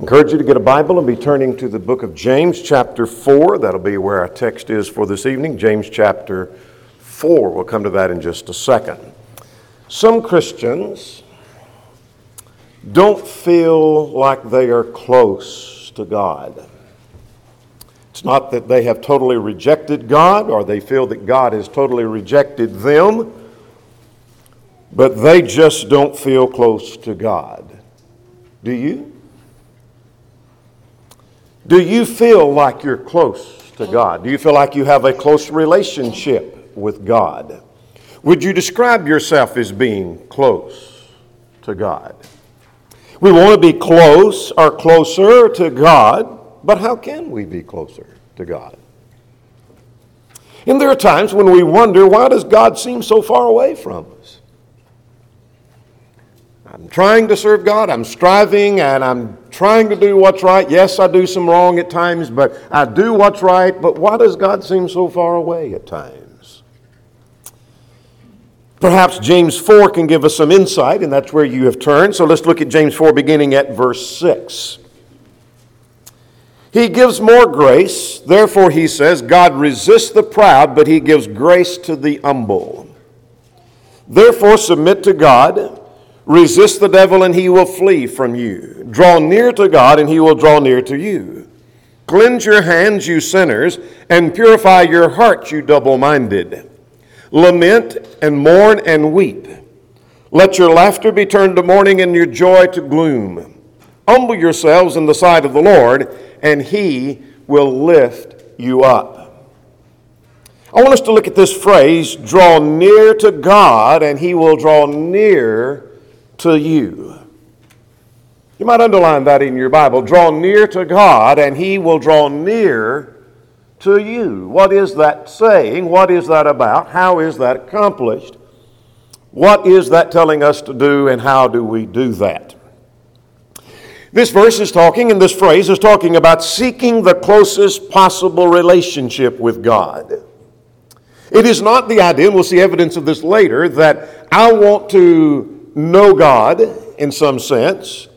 encourage you to get a Bible and be turning to the book of James, chapter 4. That'll be where our text is for this evening. James, chapter 4. We'll come to that in just a second. Some Christians don't feel like they are close to God. It's not that they have totally rejected God or they feel that God has totally rejected them, but they just don't feel close to God. Do you? Do you feel like you're close to God? Do you feel like you have a close relationship with God? Would you describe yourself as being close to God? We want to be close or closer to God, but how can we be closer to God? And there are times when we wonder why does God seem so far away from us? I'm trying to serve God, I'm striving, and I'm trying to do what's right. Yes, I do some wrong at times, but I do what's right. But why does God seem so far away at times? Perhaps James 4 can give us some insight, and that's where you have turned. So let's look at James 4 beginning at verse 6. He gives more grace. Therefore, he says, God resists the proud, but he gives grace to the humble. Therefore, submit to God. Resist the devil, and he will flee from you. Draw near to God, and he will draw near to you. Cleanse your hands, you sinners, and purify your hearts, you double minded. Lament and mourn and weep. Let your laughter be turned to mourning and your joy to gloom. Humble yourselves in the sight of the Lord, and he will lift you up. I want us to look at this phrase draw near to God, and he will draw near to you. You might underline that in your Bible. Draw near to God, and He will draw near to you. What is that saying? What is that about? How is that accomplished? What is that telling us to do, and how do we do that? This verse is talking, and this phrase is talking about seeking the closest possible relationship with God. It is not the idea, and we'll see evidence of this later, that I want to know God in some sense.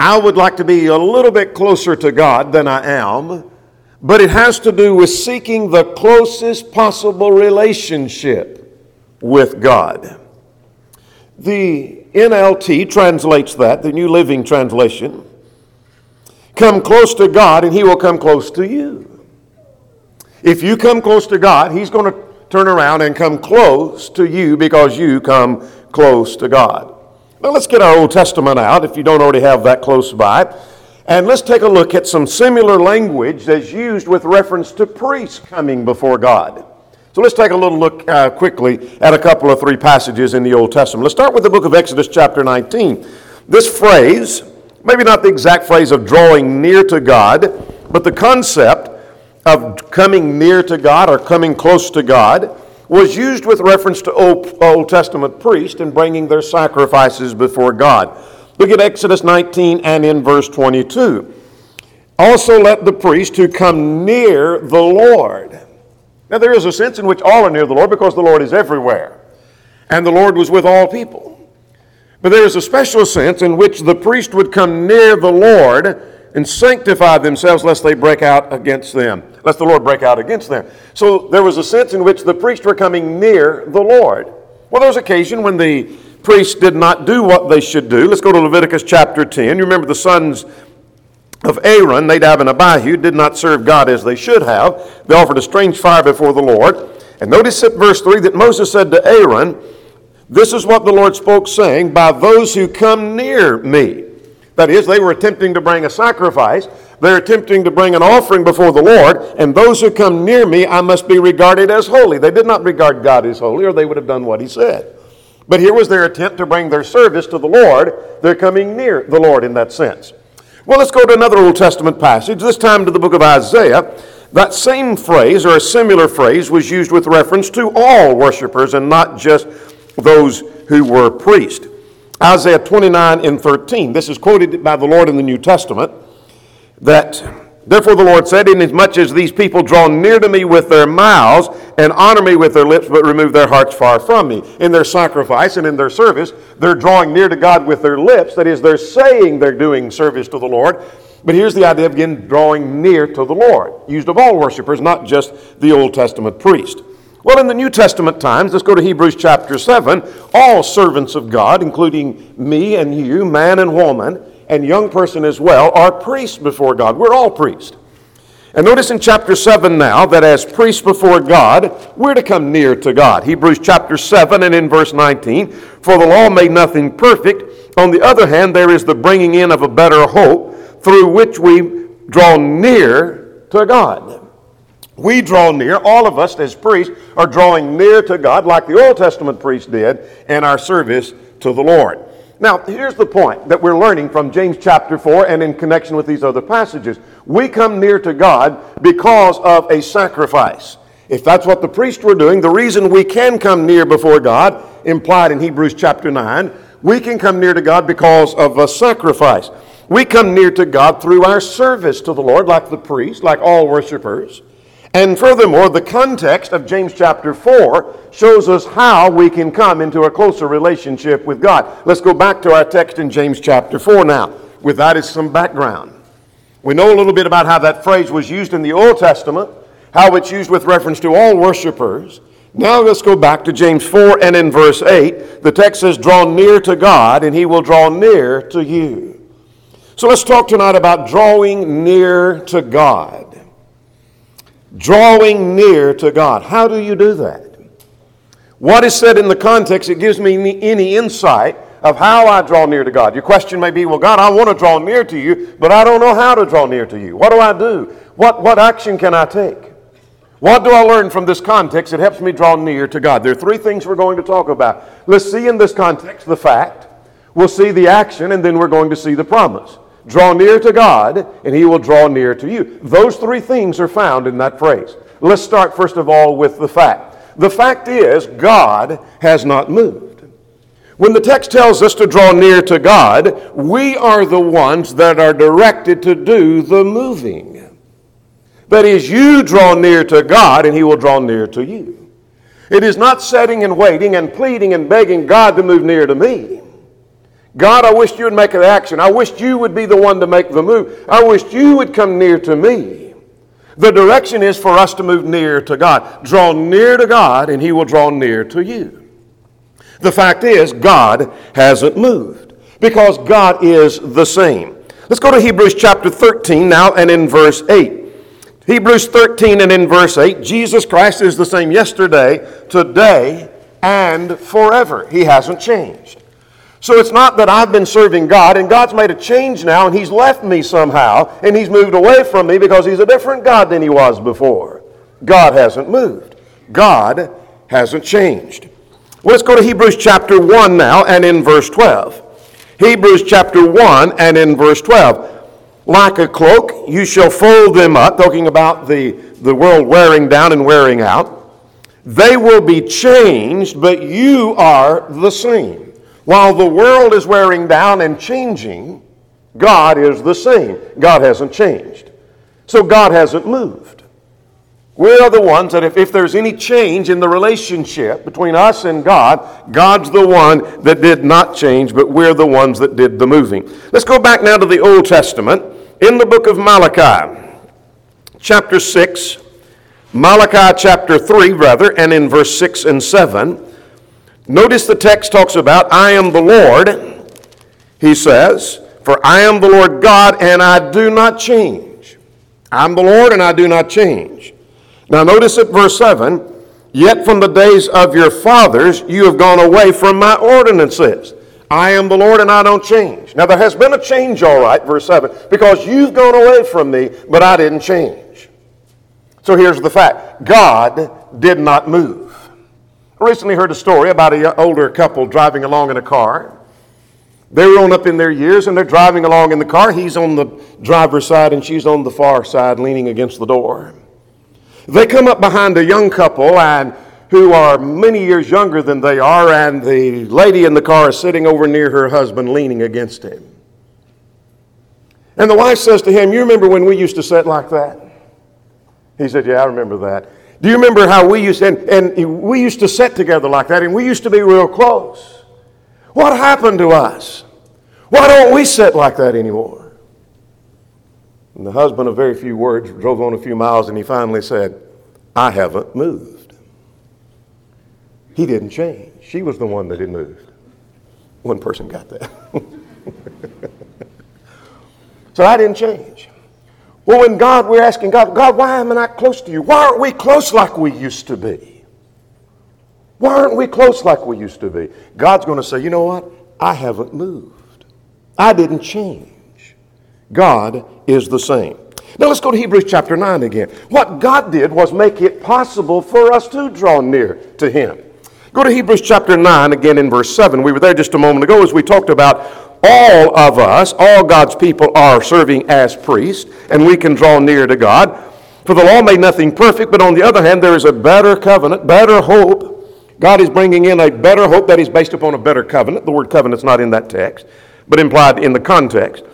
I would like to be a little bit closer to God than I am, but it has to do with seeking the closest possible relationship with God. The NLT translates that, the New Living Translation. Come close to God, and He will come close to you. If you come close to God, He's going to turn around and come close to you because you come close to God. Now let's get our Old Testament out if you don't already have that close by. And let's take a look at some similar language that's used with reference to priests coming before God. So let's take a little look uh, quickly at a couple of three passages in the Old Testament. Let's start with the book of Exodus, chapter 19. This phrase, maybe not the exact phrase of drawing near to God, but the concept of coming near to God or coming close to God was used with reference to Old, Testament priests in bringing their sacrifices before God. Look at Exodus 19 and in verse 22. Also, let the priest who come near the Lord. Now, there is a sense in which all are near the Lord because the Lord is everywhere, and the Lord was with all people. But there is a special sense in which the priest would come near the Lord and sanctify themselves lest they break out against them, lest the Lord break out against them. So there was a sense in which the priests were coming near the Lord. Well, there was occasion when the priests did not do what they should do. Let's go to Leviticus chapter 10. You remember the sons of Aaron, Nadab and Abihu, did not serve God as they should have. They offered a strange fire before the Lord. And notice at verse 3 that Moses said to Aaron, This is what the Lord spoke, saying, By those who come near me. That is, they were attempting to bring a sacrifice. They're attempting to bring an offering before the Lord, and those who come near me, I must be regarded as holy. They did not regard God as holy, or they would have done what he said. But here was their attempt to bring their service to the Lord. They're coming near the Lord in that sense. Well, let's go to another Old Testament passage, this time to the book of Isaiah. That same phrase, or a similar phrase, was used with reference to all worshipers and not just those who were priests. Isaiah 29 and 13. This is quoted by the Lord in the New Testament that Therefore the Lord said, Inasmuch as these people draw near to me with their mouths and honor me with their lips, but remove their hearts far from me. In their sacrifice and in their service, they're drawing near to God with their lips. That is, they're saying they're doing service to the Lord. But here's the idea of again drawing near to the Lord, used of all worshipers, not just the Old Testament priest. Well, in the New Testament times, let's go to Hebrews chapter 7. All servants of God, including me and you, man and woman, and young person as well, are priests before God. We're all priests. And notice in chapter 7 now that as priests before God, we're to come near to God. Hebrews chapter 7 and in verse 19 For the law made nothing perfect. On the other hand, there is the bringing in of a better hope through which we draw near to God. We draw near, all of us as priests are drawing near to God like the Old Testament priests did in our service to the Lord. Now, here's the point that we're learning from James chapter 4 and in connection with these other passages. We come near to God because of a sacrifice. If that's what the priests were doing, the reason we can come near before God, implied in Hebrews chapter 9, we can come near to God because of a sacrifice. We come near to God through our service to the Lord, like the priest, like all worshipers. And furthermore, the context of James chapter 4 shows us how we can come into a closer relationship with God. Let's go back to our text in James chapter 4 now. With that is some background. We know a little bit about how that phrase was used in the Old Testament, how it's used with reference to all worshipers. Now let's go back to James 4 and in verse 8, the text says, Draw near to God, and he will draw near to you. So let's talk tonight about drawing near to God drawing near to God. How do you do that? What is said in the context, it gives me any insight of how I draw near to God. Your question may be, well, God, I want to draw near to you, but I don't know how to draw near to you. What do I do? What, what action can I take? What do I learn from this context that helps me draw near to God? There are three things we're going to talk about. Let's see in this context the fact, we'll see the action, and then we're going to see the promise. Draw near to God, and He will draw near to you. Those three things are found in that phrase. Let's start, first of all, with the fact. The fact is, God has not moved. When the text tells us to draw near to God, we are the ones that are directed to do the moving. That is, you draw near to God, and He will draw near to you. It is not sitting and waiting and pleading and begging God to move near to me. God, I wished you would make an action. I wished you would be the one to make the move. I wished you would come near to me. The direction is for us to move near to God. Draw near to God, and He will draw near to you. The fact is, God hasn't moved because God is the same. Let's go to Hebrews chapter 13 now and in verse 8. Hebrews 13 and in verse 8, Jesus Christ is the same yesterday, today, and forever. He hasn't changed. So it's not that I've been serving God and God's made a change now and He's left me somehow and He's moved away from me because He's a different God than He was before. God hasn't moved, God hasn't changed. Let's go to Hebrews chapter 1 now and in verse 12. Hebrews chapter 1 and in verse 12. Like a cloak, you shall fold them up, talking about the, the world wearing down and wearing out. They will be changed, but you are the same. While the world is wearing down and changing, God is the same. God hasn't changed. So God hasn't moved. We're the ones that if, if there's any change in the relationship between us and God, God's the one that did not change, but we're the ones that did the moving. Let's go back now to the Old Testament in the book of Malachi, chapter 6, Malachi chapter 3, rather, and in verse 6 and 7. Notice the text talks about, I am the Lord, he says, for I am the Lord God and I do not change. I'm the Lord and I do not change. Now notice at verse 7 Yet from the days of your fathers you have gone away from my ordinances. I am the Lord and I don't change. Now there has been a change, all right, verse 7, because you've gone away from me, but I didn't change. So here's the fact God did not move. I recently heard a story about an older couple driving along in a car. They were on up in their years and they're driving along in the car. He's on the driver's side and she's on the far side leaning against the door. They come up behind a young couple and who are many years younger than they are, and the lady in the car is sitting over near her husband leaning against him. And the wife says to him, You remember when we used to sit like that? He said, Yeah, I remember that. Do you remember how we used and, and we used to sit together like that, and we used to be real close. What happened to us? Why don't we sit like that anymore? And the husband of very few words drove on a few miles, and he finally said, I haven't moved. He didn't change. She was the one that had moved. One person got that. so I didn't change. Well, when God, we're asking God, God, why am I not close to you? Why aren't we close like we used to be? Why aren't we close like we used to be? God's going to say, you know what? I haven't moved. I didn't change. God is the same. Now let's go to Hebrews chapter 9 again. What God did was make it possible for us to draw near to Him. Go to Hebrews chapter 9 again in verse 7. We were there just a moment ago as we talked about all of us, all God's people are serving as priests, and we can draw near to God. For the law made nothing perfect, but on the other hand, there is a better covenant, better hope. God is bringing in a better hope that is based upon a better covenant. The word covenant is not in that text, but implied in the context.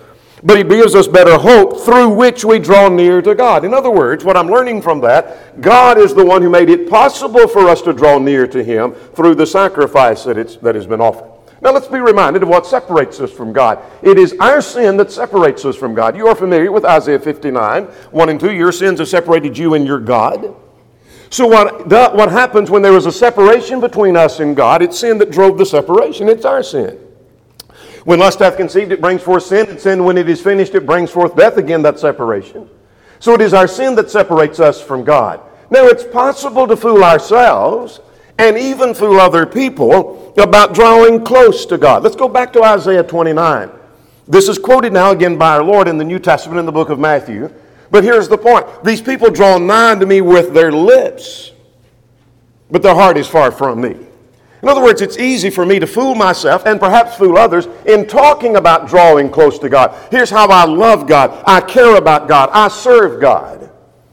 But He gives us better hope through which we draw near to God. In other words, what I'm learning from that, God is the one who made it possible for us to draw near to Him through the sacrifice that, that has been offered. Now let's be reminded of what separates us from God. It is our sin that separates us from God. You are familiar with Isaiah 59, 1 and 2. Your sins have separated you and your God. So what, what happens when there is a separation between us and God? It's sin that drove the separation. It's our sin. When lust hath conceived, it brings forth sin, and sin, when it is finished, it brings forth death again, that separation. So it is our sin that separates us from God. Now, it's possible to fool ourselves and even fool other people about drawing close to God. Let's go back to Isaiah 29. This is quoted now again by our Lord in the New Testament in the book of Matthew. But here's the point these people draw nigh to me with their lips, but their heart is far from me. In other words, it's easy for me to fool myself and perhaps fool others in talking about drawing close to God. Here's how I love God. I care about God. I serve God.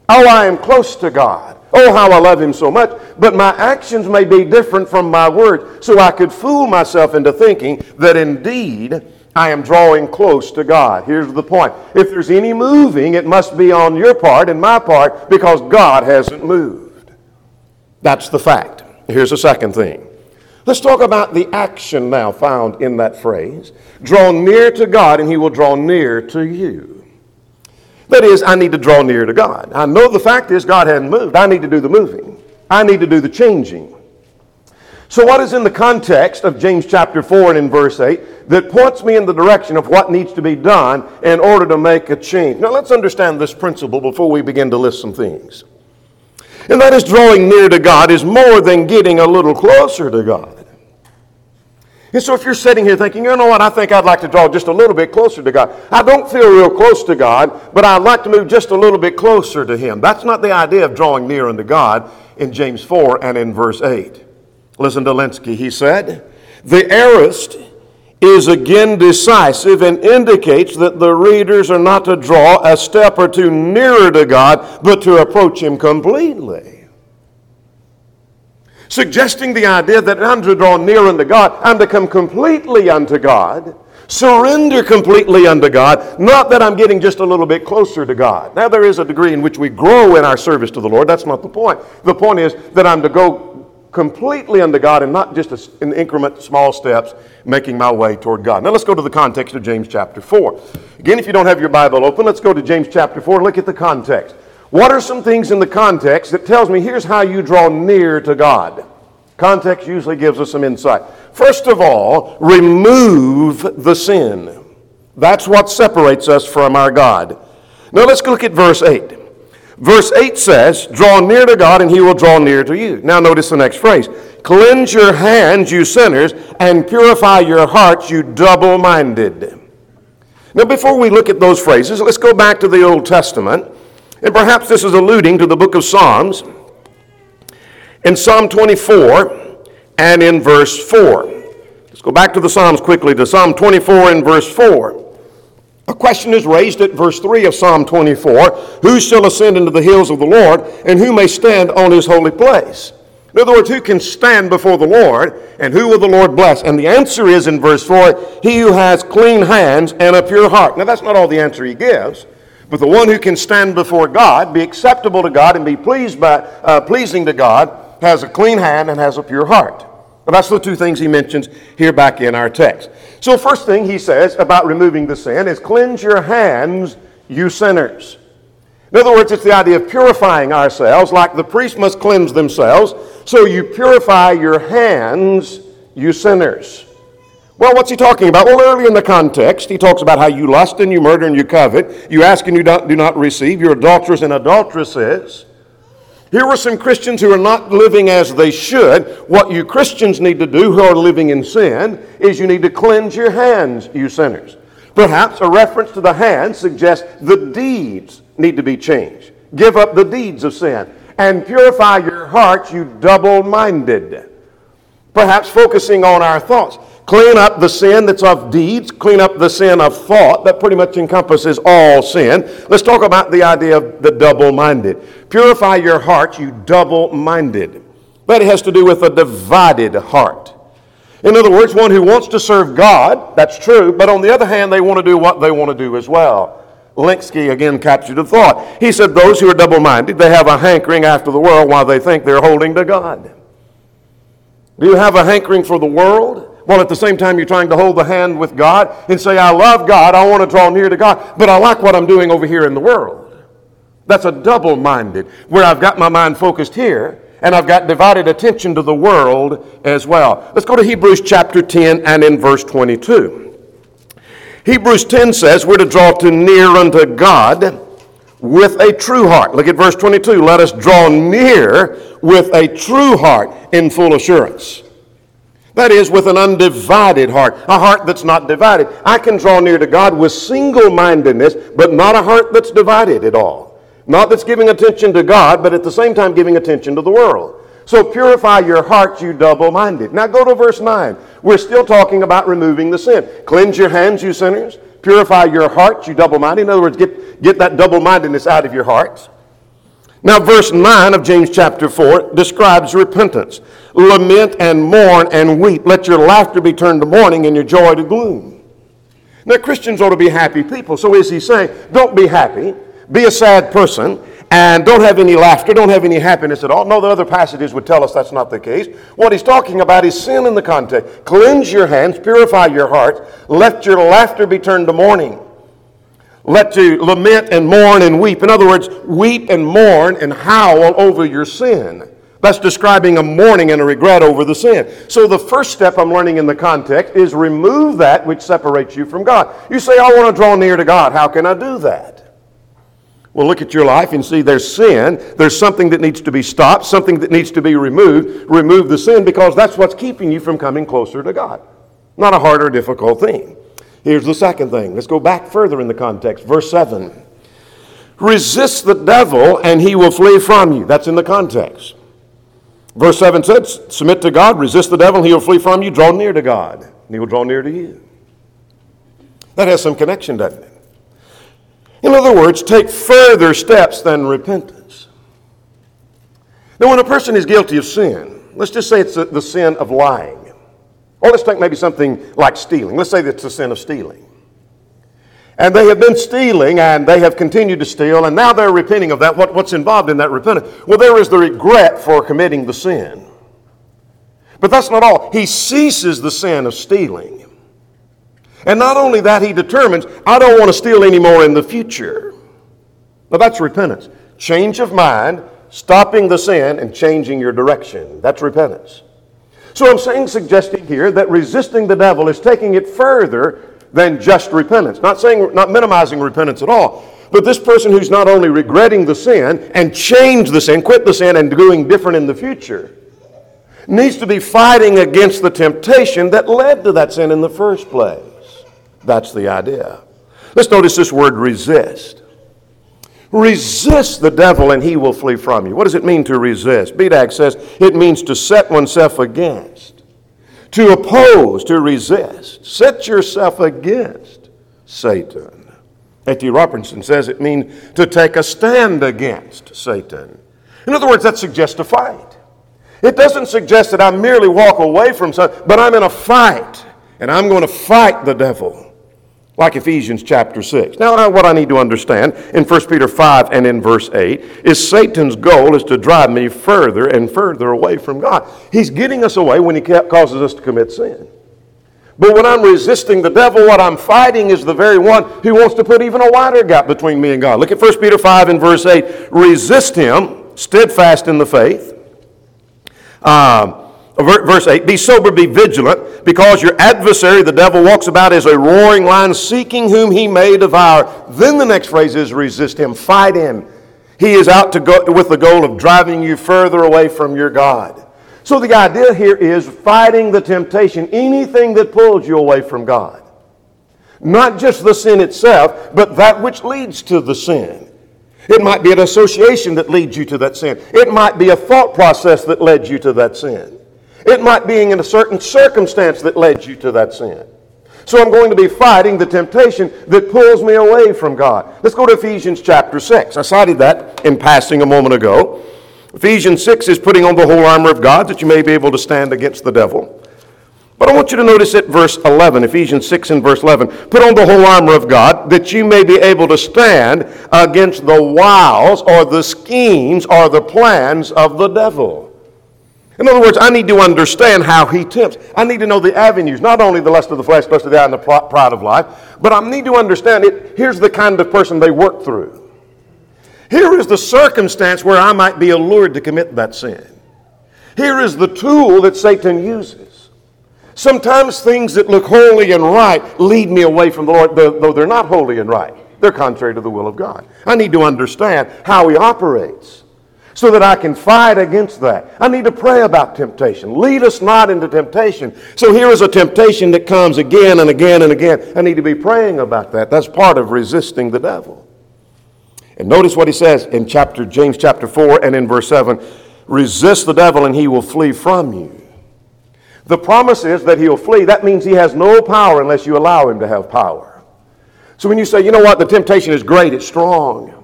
Oh, I am close to God. Oh, how I love him so much. But my actions may be different from my words. So I could fool myself into thinking that indeed I am drawing close to God. Here's the point. If there's any moving, it must be on your part and my part because God hasn't moved. That's the fact. Here's the second thing. Let's talk about the action now found in that phrase. Draw near to God and he will draw near to you. That is, I need to draw near to God. I know the fact is God hadn't moved. I need to do the moving. I need to do the changing. So, what is in the context of James chapter 4 and in verse 8 that points me in the direction of what needs to be done in order to make a change? Now, let's understand this principle before we begin to list some things. And that is drawing near to God is more than getting a little closer to God. And so if you're sitting here thinking, you know what, I think I'd like to draw just a little bit closer to God. I don't feel real close to God, but I'd like to move just a little bit closer to Him. That's not the idea of drawing near unto God in James 4 and in verse 8. Listen to Lenski. He said, The aorist is again decisive and indicates that the readers are not to draw a step or two nearer to God, but to approach Him completely suggesting the idea that I'm to draw near unto God, I'm to come completely unto God, surrender completely unto God, not that I'm getting just a little bit closer to God. Now, there is a degree in which we grow in our service to the Lord. That's not the point. The point is that I'm to go completely unto God and not just in increment, small steps, making my way toward God. Now, let's go to the context of James chapter 4. Again, if you don't have your Bible open, let's go to James chapter 4 and look at the context. What are some things in the context that tells me here's how you draw near to God? Context usually gives us some insight. First of all, remove the sin. That's what separates us from our God. Now let's look at verse 8. Verse 8 says, Draw near to God, and he will draw near to you. Now notice the next phrase Cleanse your hands, you sinners, and purify your hearts, you double minded. Now, before we look at those phrases, let's go back to the Old Testament and perhaps this is alluding to the book of Psalms. In Psalm 24 and in verse 4. Let's go back to the Psalms quickly to Psalm 24 and verse 4. A question is raised at verse 3 of Psalm 24 Who shall ascend into the hills of the Lord, and who may stand on his holy place? In other words, who can stand before the Lord and who will the Lord bless? And the answer is in verse 4 he who has clean hands and a pure heart. Now, that's not all the answer he gives, but the one who can stand before God, be acceptable to God, and be pleased by, uh, pleasing to God, has a clean hand and has a pure heart. But that's the two things he mentions here back in our text. So, first thing he says about removing the sin is cleanse your hands, you sinners. In other words, it's the idea of purifying ourselves, like the priest must cleanse themselves. So you purify your hands, you sinners. Well, what's he talking about? Well, early in the context, he talks about how you lust and you murder and you covet, you ask and you do not receive, you're adulterers and adulteresses. Here are some Christians who are not living as they should. What you Christians need to do who are living in sin is you need to cleanse your hands, you sinners. Perhaps a reference to the hands suggests the deeds need to be changed. Give up the deeds of sin and purify your hearts, you double minded. Perhaps focusing on our thoughts. Clean up the sin that's of deeds, clean up the sin of thought that pretty much encompasses all sin. Let's talk about the idea of the double minded. Purify your heart, you double minded. That has to do with a divided heart. In other words, one who wants to serve God, that's true, but on the other hand, they want to do what they want to do as well. Lenski again captured the thought. He said, Those who are double minded, they have a hankering after the world while they think they're holding to God. Do you have a hankering for the world? While at the same time you're trying to hold the hand with God and say, I love God, I want to draw near to God, but I like what I'm doing over here in the world. That's a double minded, where I've got my mind focused here and I've got divided attention to the world as well. Let's go to Hebrews chapter 10 and in verse 22. Hebrews 10 says we're to draw to near unto God with a true heart. Look at verse 22. Let us draw near with a true heart in full assurance. That is, with an undivided heart, a heart that's not divided. I can draw near to God with single mindedness, but not a heart that's divided at all. Not that's giving attention to God, but at the same time giving attention to the world. So purify your hearts, you double minded. Now go to verse 9. We're still talking about removing the sin. Cleanse your hands, you sinners. Purify your hearts, you double minded. In other words, get, get that double mindedness out of your hearts. Now, verse 9 of James chapter 4 describes repentance. Lament and mourn and weep. Let your laughter be turned to mourning and your joy to gloom. Now, Christians ought to be happy people. So, is he saying, don't be happy, be a sad person, and don't have any laughter, don't have any happiness at all? No, the other passages would tell us that's not the case. What he's talking about is sin in the context. Cleanse your hands, purify your heart, let your laughter be turned to mourning let to lament and mourn and weep. In other words, weep and mourn and howl over your sin. That's describing a mourning and a regret over the sin. So the first step I'm learning in the context is remove that which separates you from God. You say, I want to draw near to God. How can I do that? Well, look at your life and see there's sin. There's something that needs to be stopped, something that needs to be removed. Remove the sin because that's what's keeping you from coming closer to God. Not a hard or difficult thing. Here's the second thing. Let's go back further in the context. Verse 7. Resist the devil and he will flee from you. That's in the context. Verse 7 says, Submit to God, resist the devil, and he will flee from you. Draw near to God, and he will draw near to you. That has some connection, doesn't it? In other words, take further steps than repentance. Now, when a person is guilty of sin, let's just say it's the sin of lying. Or let's take maybe something like stealing. Let's say that's a sin of stealing. And they have been stealing and they have continued to steal, and now they're repenting of that. What, what's involved in that repentance? Well, there is the regret for committing the sin. But that's not all. He ceases the sin of stealing. And not only that, he determines, I don't want to steal anymore in the future. Now that's repentance. Change of mind, stopping the sin, and changing your direction. That's repentance. So I'm saying, suggesting here that resisting the devil is taking it further than just repentance. Not saying, not minimizing repentance at all. But this person who's not only regretting the sin and change the sin, quit the sin, and doing different in the future, needs to be fighting against the temptation that led to that sin in the first place. That's the idea. Let's notice this word resist. Resist the devil and he will flee from you. What does it mean to resist? BDAG says it means to set oneself against, to oppose, to resist. Set yourself against Satan. A.T. Robertson says it means to take a stand against Satan. In other words, that suggests a fight. It doesn't suggest that I merely walk away from something, but I'm in a fight, and I'm going to fight the devil like Ephesians chapter 6. Now, what I need to understand in 1 Peter 5 and in verse 8 is Satan's goal is to drive me further and further away from God. He's getting us away when he causes us to commit sin. But when I'm resisting the devil, what I'm fighting is the very one who wants to put even a wider gap between me and God. Look at 1 Peter 5 and verse 8. Resist him, steadfast in the faith. Um, Uh, verse 8 Be sober, be vigilant, because your adversary, the devil, walks about as a roaring lion, seeking whom he may devour. Then the next phrase is resist him, fight him. He is out to go with the goal of driving you further away from your God. So the idea here is fighting the temptation, anything that pulls you away from God. Not just the sin itself, but that which leads to the sin. It might be an association that leads you to that sin. It might be a thought process that led you to that sin. It might be in a certain circumstance that led you to that sin. So I'm going to be fighting the temptation that pulls me away from God. Let's go to Ephesians chapter 6. I cited that in passing a moment ago. Ephesians 6 is putting on the whole armor of God that you may be able to stand against the devil. But I want you to notice at verse 11, Ephesians 6 and verse 11. Put on the whole armor of God that you may be able to stand against the wiles or the schemes or the plans of the devil. In other words, I need to understand how he tempts. I need to know the avenues, not only the lust of the flesh, lust of the eye, and the pride of life, but I need to understand it. Here's the kind of person they work through. Here is the circumstance where I might be allured to commit that sin. Here is the tool that Satan uses. Sometimes things that look holy and right lead me away from the Lord, though they're not holy and right. They're contrary to the will of God. I need to understand how he operates so that I can fight against that. I need to pray about temptation. Lead us not into temptation. So here is a temptation that comes again and again and again. I need to be praying about that. That's part of resisting the devil. And notice what he says in chapter James chapter 4 and in verse 7, resist the devil and he will flee from you. The promise is that he'll flee. That means he has no power unless you allow him to have power. So when you say, you know what, the temptation is great, it's strong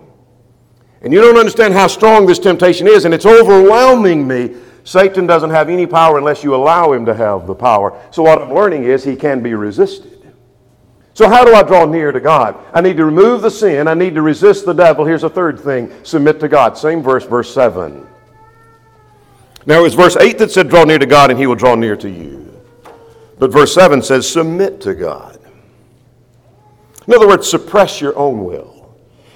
and you don't understand how strong this temptation is, and it's overwhelming me, Satan doesn't have any power unless you allow him to have the power. So, what I'm learning is he can be resisted. So, how do I draw near to God? I need to remove the sin. I need to resist the devil. Here's a third thing submit to God. Same verse, verse 7. Now, it was verse 8 that said, Draw near to God, and he will draw near to you. But verse 7 says, Submit to God. In other words, suppress your own will.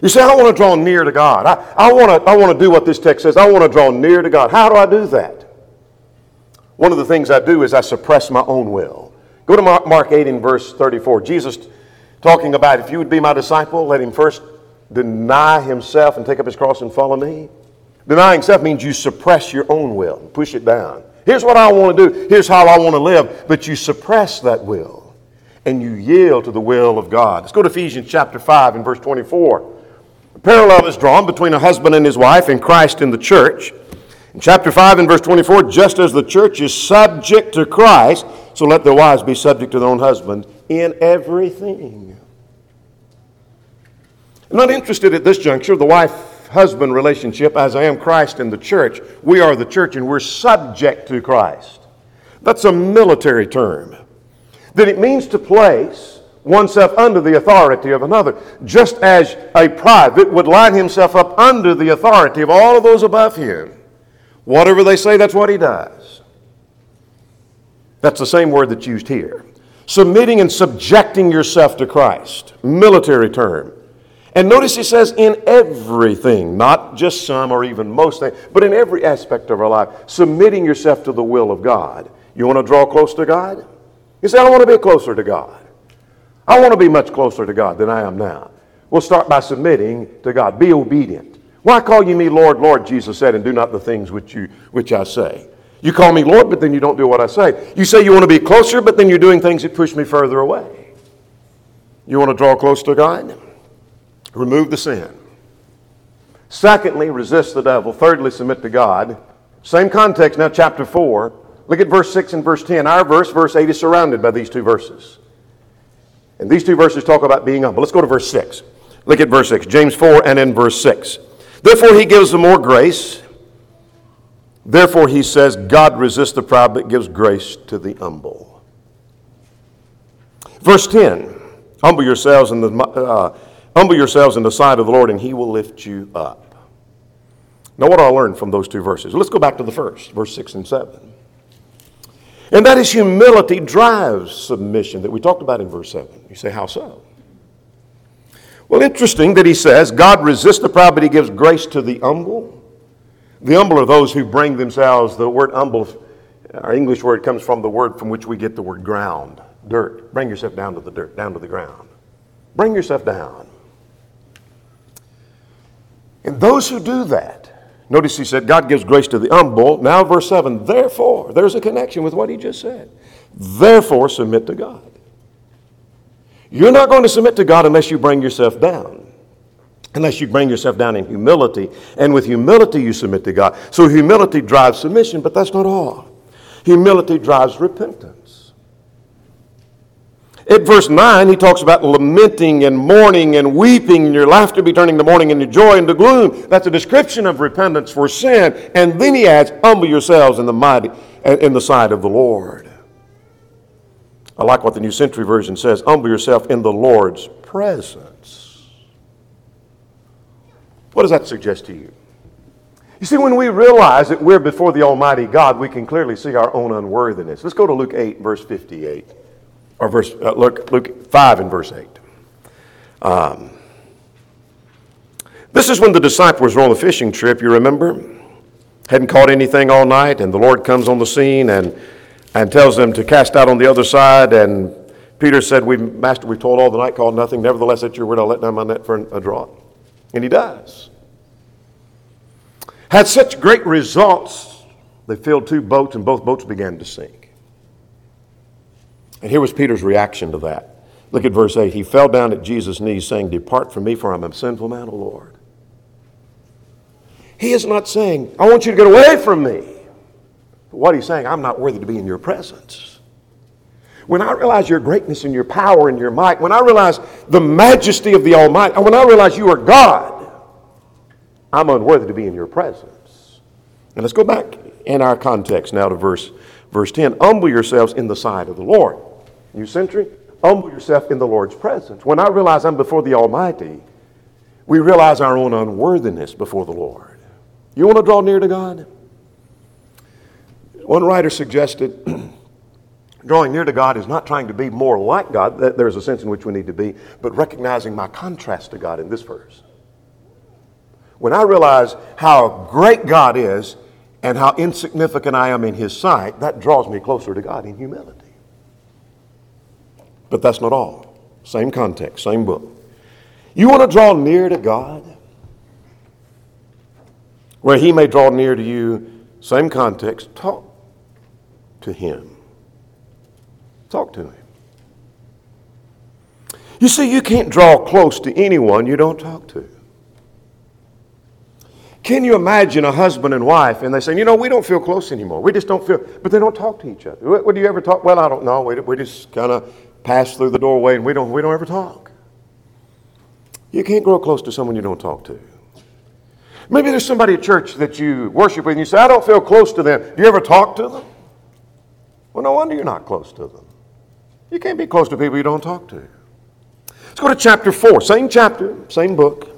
You say, I want to draw near to God. I, I, want to, I want to do what this text says. I want to draw near to God. How do I do that? One of the things I do is I suppress my own will. Go to Mark 8 in verse 34. Jesus talking about if you would be my disciple, let him first deny himself and take up his cross and follow me. Denying self means you suppress your own will, push it down. Here's what I want to do. Here's how I want to live. But you suppress that will and you yield to the will of God. Let's go to Ephesians chapter 5 and verse 24. Parallel is drawn between a husband and his wife and Christ in the church. In chapter 5 and verse 24, just as the church is subject to Christ, so let their wives be subject to their own husband in everything. I'm not interested at this juncture, the wife husband relationship, as I am Christ in the church. We are the church and we're subject to Christ. That's a military term. That it means to place oneself under the authority of another, just as a private would line himself up under the authority of all of those above him. Whatever they say, that's what he does. That's the same word that's used here. Submitting and subjecting yourself to Christ, military term. And notice he says, in everything, not just some or even most things, but in every aspect of our life, submitting yourself to the will of God. You want to draw close to God? You say, I want to be closer to God. I want to be much closer to God than I am now. We'll start by submitting to God. Be obedient. Why call you me Lord, Lord, Jesus said, and do not the things which, you, which I say? You call me Lord, but then you don't do what I say. You say you want to be closer, but then you're doing things that push me further away. You want to draw close to God? Remove the sin. Secondly, resist the devil. Thirdly, submit to God. Same context now, chapter 4. Look at verse 6 and verse 10. Our verse, verse 8, is surrounded by these two verses. And these two verses talk about being humble. Let's go to verse 6. Look at verse 6, James 4 and in verse 6. Therefore, he gives the more grace. Therefore, he says, God resists the proud but gives grace to the humble. Verse 10 Humble yourselves in the, uh, humble yourselves in the sight of the Lord, and he will lift you up. Now, what do I learn from those two verses? Let's go back to the first, verse 6 and 7. And that is humility drives submission that we talked about in verse 7. You say, how so? Well, interesting that he says, God resists the proud, but he gives grace to the humble. The humble are those who bring themselves, the word humble, our English word comes from the word from which we get the word ground, dirt. Bring yourself down to the dirt, down to the ground. Bring yourself down. And those who do that, notice he said, God gives grace to the humble. Now, verse 7, therefore, there's a connection with what he just said. Therefore, submit to God. You're not going to submit to God unless you bring yourself down. Unless you bring yourself down in humility. And with humility, you submit to God. So humility drives submission, but that's not all. Humility drives repentance. At verse 9, he talks about lamenting and mourning and weeping, and your laughter be turning to mourning and your joy into gloom. That's a description of repentance for sin. And then he adds, humble yourselves in the mighty in the sight of the Lord. I like what the New Century Version says humble yourself in the Lord's presence. What does that suggest to you? You see, when we realize that we're before the Almighty God, we can clearly see our own unworthiness. Let's go to Luke 8, verse 58, or verse, uh, Luke, Luke 5 and verse 8. Um, this is when the disciples were on the fishing trip, you remember? Hadn't caught anything all night, and the Lord comes on the scene and and tells them to cast out on the other side. And Peter said, we, Master, we've told all the night, called nothing. Nevertheless, at your word, I'll let down my net for a draught. And he does. Had such great results, they filled two boats, and both boats began to sink. And here was Peter's reaction to that. Look at verse 8. He fell down at Jesus' knees, saying, Depart from me, for I'm a sinful man, O Lord. He is not saying, I want you to get away from me. But what he's saying, I'm not worthy to be in your presence. When I realize your greatness and your power and your might, when I realize the majesty of the Almighty, when I realize you are God, I'm unworthy to be in your presence. And let's go back in our context now to verse, verse 10. Humble yourselves in the sight of the Lord. New century, humble yourself in the Lord's presence. When I realize I'm before the Almighty, we realize our own unworthiness before the Lord. You want to draw near to God? One writer suggested drawing near to God is not trying to be more like God, there's a sense in which we need to be, but recognizing my contrast to God in this verse. When I realize how great God is and how insignificant I am in His sight, that draws me closer to God in humility. But that's not all. Same context, same book. You want to draw near to God? Where He may draw near to you, same context, talk to Him. Talk to Him. You see, you can't draw close to anyone you don't talk to. Can you imagine a husband and wife and they say, you know, we don't feel close anymore. We just don't feel, but they don't talk to each other. What, do you ever talk? Well, I don't know. We, we just kind of pass through the doorway and we don't, we don't ever talk. You can't grow close to someone you don't talk to. Maybe there's somebody at church that you worship with and you say, I don't feel close to them. Do you ever talk to them? Well, no wonder you're not close to them. You can't be close to people you don't talk to. Let's go to chapter 4, same chapter, same book.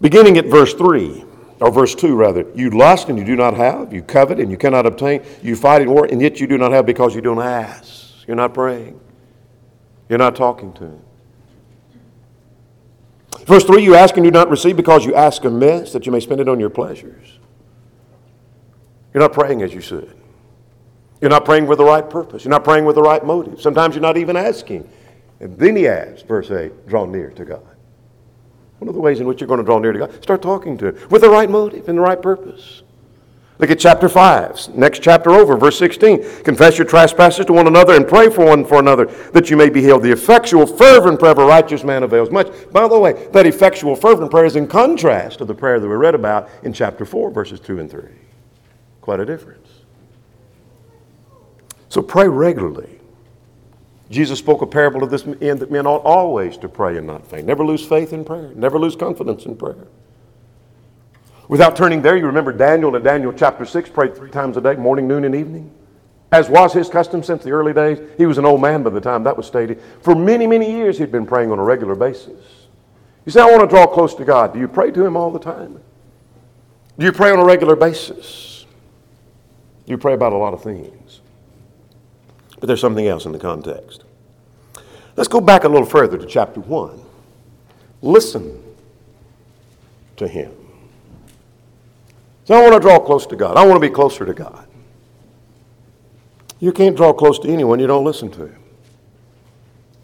Beginning at verse 3, or verse 2 rather. You lust and you do not have, you covet and you cannot obtain, you fight in war and yet you do not have because you don't ask. You're not praying, you're not talking to Him. Verse 3 You ask and you do not receive because you ask amiss, that you may spend it on your pleasures. You're not praying as you should. You're not praying with the right purpose. You're not praying with the right motive. Sometimes you're not even asking. And then he adds, verse 8, draw near to God. One of the ways in which you're going to draw near to God, start talking to Him with the right motive and the right purpose. Look at chapter 5, next chapter over, verse 16. Confess your trespasses to one another and pray for one for another that you may be healed. The effectual, fervent prayer of a righteous man avails much. By the way, that effectual, fervent prayer is in contrast to the prayer that we read about in chapter 4, verses 2 and 3. Quite a difference. So pray regularly. Jesus spoke a parable of this end that men ought always to pray and not faint. Never lose faith in prayer. Never lose confidence in prayer. Without turning there, you remember Daniel in Daniel chapter 6 prayed three times a day, morning, noon, and evening. As was his custom since the early days. He was an old man by the time that was stated. For many, many years, he'd been praying on a regular basis. You say, I want to draw close to God. Do you pray to him all the time? Do you pray on a regular basis? You pray about a lot of things. But there's something else in the context. Let's go back a little further to chapter 1. Listen to him. So I want to draw close to God. I want to be closer to God. You can't draw close to anyone you don't listen to.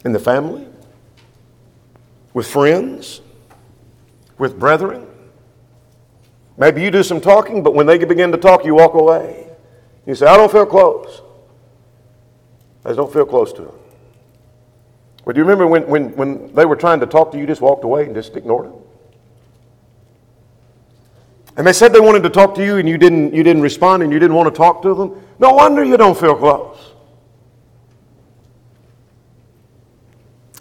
In the family, with friends, with brethren. Maybe you do some talking, but when they begin to talk, you walk away. You say, I don't feel close. I just don't feel close to them. Well, do you remember when, when, when they were trying to talk to you, you just walked away and just ignored them? And they said they wanted to talk to you and you didn't, you didn't respond and you didn't want to talk to them. No wonder you don't feel close.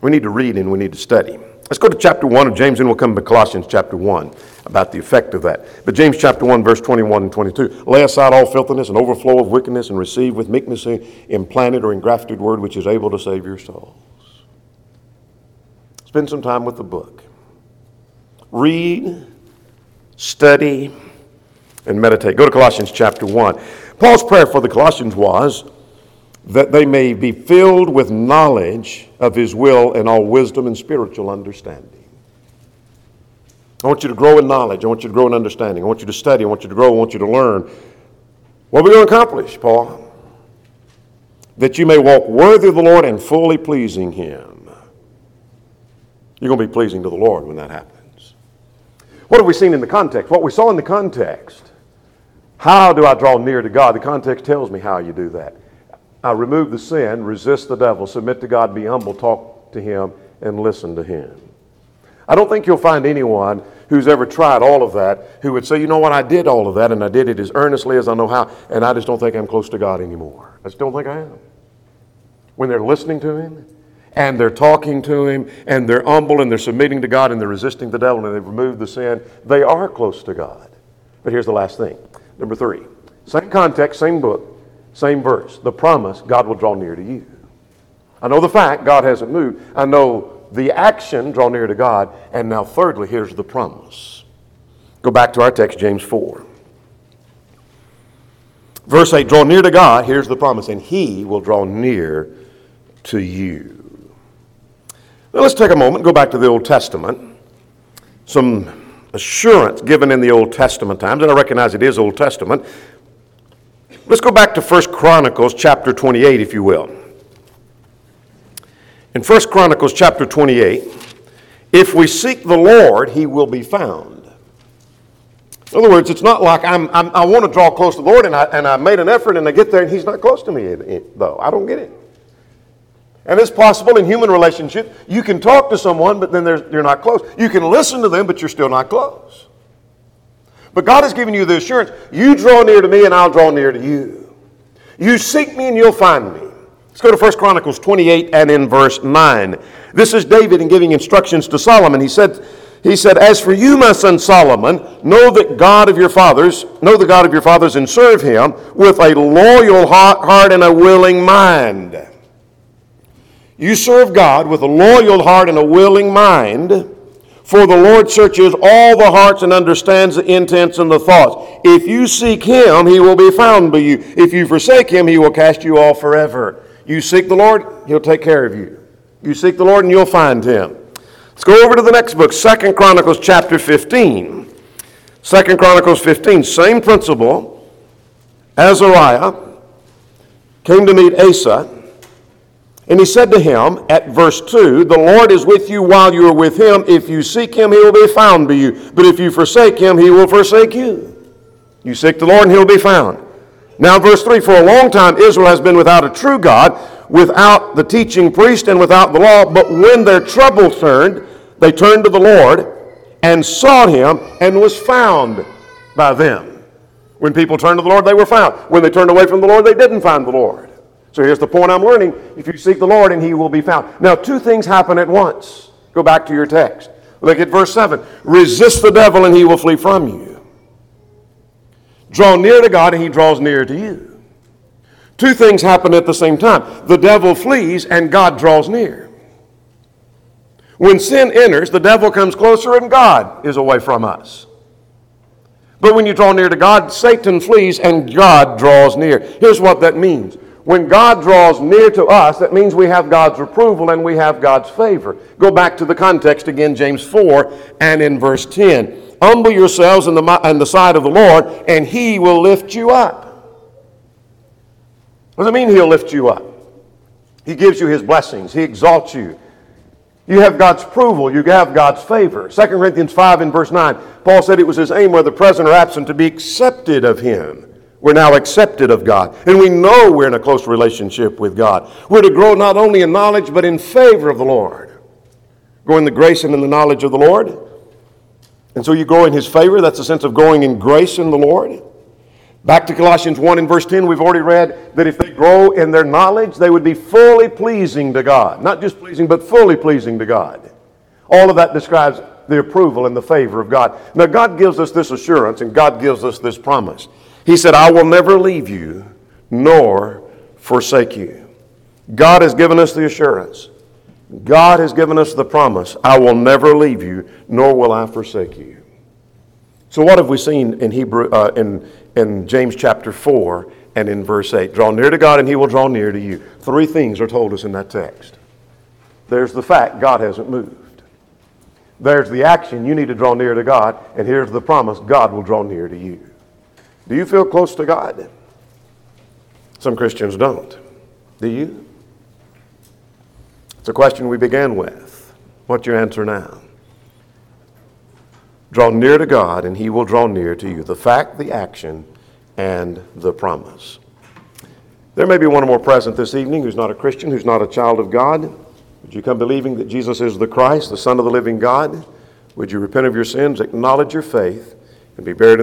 We need to read and we need to study. Let's go to chapter 1 of James and we'll come to Colossians chapter 1 about the effect of that. But James chapter 1, verse 21 and 22. Lay aside all filthiness and overflow of wickedness and receive with meekness implanted or engrafted word which is able to save your souls. Spend some time with the book. Read study, and meditate. Go to Colossians chapter 1. Paul's prayer for the Colossians was that they may be filled with knowledge of his will and all wisdom and spiritual understanding. I want you to grow in knowledge. I want you to grow in understanding. I want you to study. I want you to grow. I want you to learn. What are we going to accomplish, Paul? That you may walk worthy of the Lord and fully pleasing him. You're going to be pleasing to the Lord when that happens. What have we seen in the context? What we saw in the context. How do I draw near to God? The context tells me how you do that. I remove the sin, resist the devil, submit to God, be humble, talk to Him, and listen to Him. I don't think you'll find anyone who's ever tried all of that who would say, you know what, I did all of that and I did it as earnestly as I know how, and I just don't think I'm close to God anymore. I just don't think I am. When they're listening to Him, and they're talking to Him and they're humble and they're submitting to God and they're resisting the devil and they've removed the sin, they are close to God. But here's the last thing. Number three, same context, same book, same verse. The promise God will draw near to you. I know the fact God hasn't moved. I know the action, draw near to God. And now, thirdly, here's the promise. Go back to our text, James 4. Verse 8 Draw near to God, here's the promise, and He will draw near to you. Now let's take a moment go back to the Old Testament. Some assurance given in the Old Testament times, and I recognize it is Old Testament. Let's go back to 1 Chronicles chapter 28, if you will. In 1 Chronicles chapter 28, if we seek the Lord, he will be found. In other words, it's not like I'm, I'm i want to draw close to the Lord and I, and I made an effort and I get there and he's not close to me, though. I don't get it. And it's possible in human relationship, you can talk to someone, but then you're not close. You can listen to them, but you're still not close. But God has given you the assurance you draw near to me, and I'll draw near to you. You seek me, and you'll find me. Let's go to 1 Chronicles 28 and in verse 9. This is David in giving instructions to Solomon. He said, he said, As for you, my son Solomon, know that God of your fathers, know the God of your fathers, and serve him with a loyal heart and a willing mind. You serve God with a loyal heart and a willing mind, for the Lord searches all the hearts and understands the intents and the thoughts. If you seek Him, He will be found by you. If you forsake Him, He will cast you off forever. You seek the Lord, He'll take care of you. You seek the Lord, and you'll find Him. Let's go over to the next book, Second Chronicles chapter 15. Second Chronicles 15, same principle. Azariah came to meet Asa and he said to him at verse 2 The Lord is with you while you are with him. If you seek him, he will be found by you. But if you forsake him, he will forsake you. You seek the Lord, and he'll be found. Now, verse 3 For a long time, Israel has been without a true God, without the teaching priest, and without the law. But when their trouble turned, they turned to the Lord and sought him and was found by them. When people turned to the Lord, they were found. When they turned away from the Lord, they didn't find the Lord. So here's the point I'm learning. If you seek the Lord, and he will be found. Now, two things happen at once. Go back to your text. Look at verse 7. Resist the devil, and he will flee from you. Draw near to God and he draws near to you. Two things happen at the same time. The devil flees and God draws near. When sin enters, the devil comes closer and God is away from us. But when you draw near to God, Satan flees and God draws near. Here's what that means. When God draws near to us, that means we have God's approval and we have God's favor. Go back to the context again, James 4 and in verse 10. Humble yourselves in the, in the sight of the Lord, and he will lift you up. What does it mean he'll lift you up? He gives you his blessings, he exalts you. You have God's approval, you have God's favor. 2 Corinthians 5 and verse 9, Paul said it was his aim, whether present or absent, to be accepted of him. We're now accepted of God. And we know we're in a close relationship with God. We're to grow not only in knowledge, but in favor of the Lord. Grow in the grace and in the knowledge of the Lord. And so you grow in his favor. That's a sense of growing in grace in the Lord. Back to Colossians 1 and verse 10, we've already read that if they grow in their knowledge, they would be fully pleasing to God. Not just pleasing, but fully pleasing to God. All of that describes the approval and the favor of God. Now, God gives us this assurance and God gives us this promise. He said, I will never leave you nor forsake you. God has given us the assurance. God has given us the promise I will never leave you, nor will I forsake you. So, what have we seen in, Hebrew, uh, in, in James chapter 4 and in verse 8? Draw near to God, and he will draw near to you. Three things are told us in that text. There's the fact God hasn't moved. There's the action you need to draw near to God, and here's the promise God will draw near to you. Do you feel close to God? Some Christians don't. Do you? It's a question we began with. What's your answer now? Draw near to God, and He will draw near to you. The fact, the action, and the promise. There may be one or more present this evening who's not a Christian, who's not a child of God. Would you come believing that Jesus is the Christ, the Son of the living God? Would you repent of your sins, acknowledge your faith, and be buried in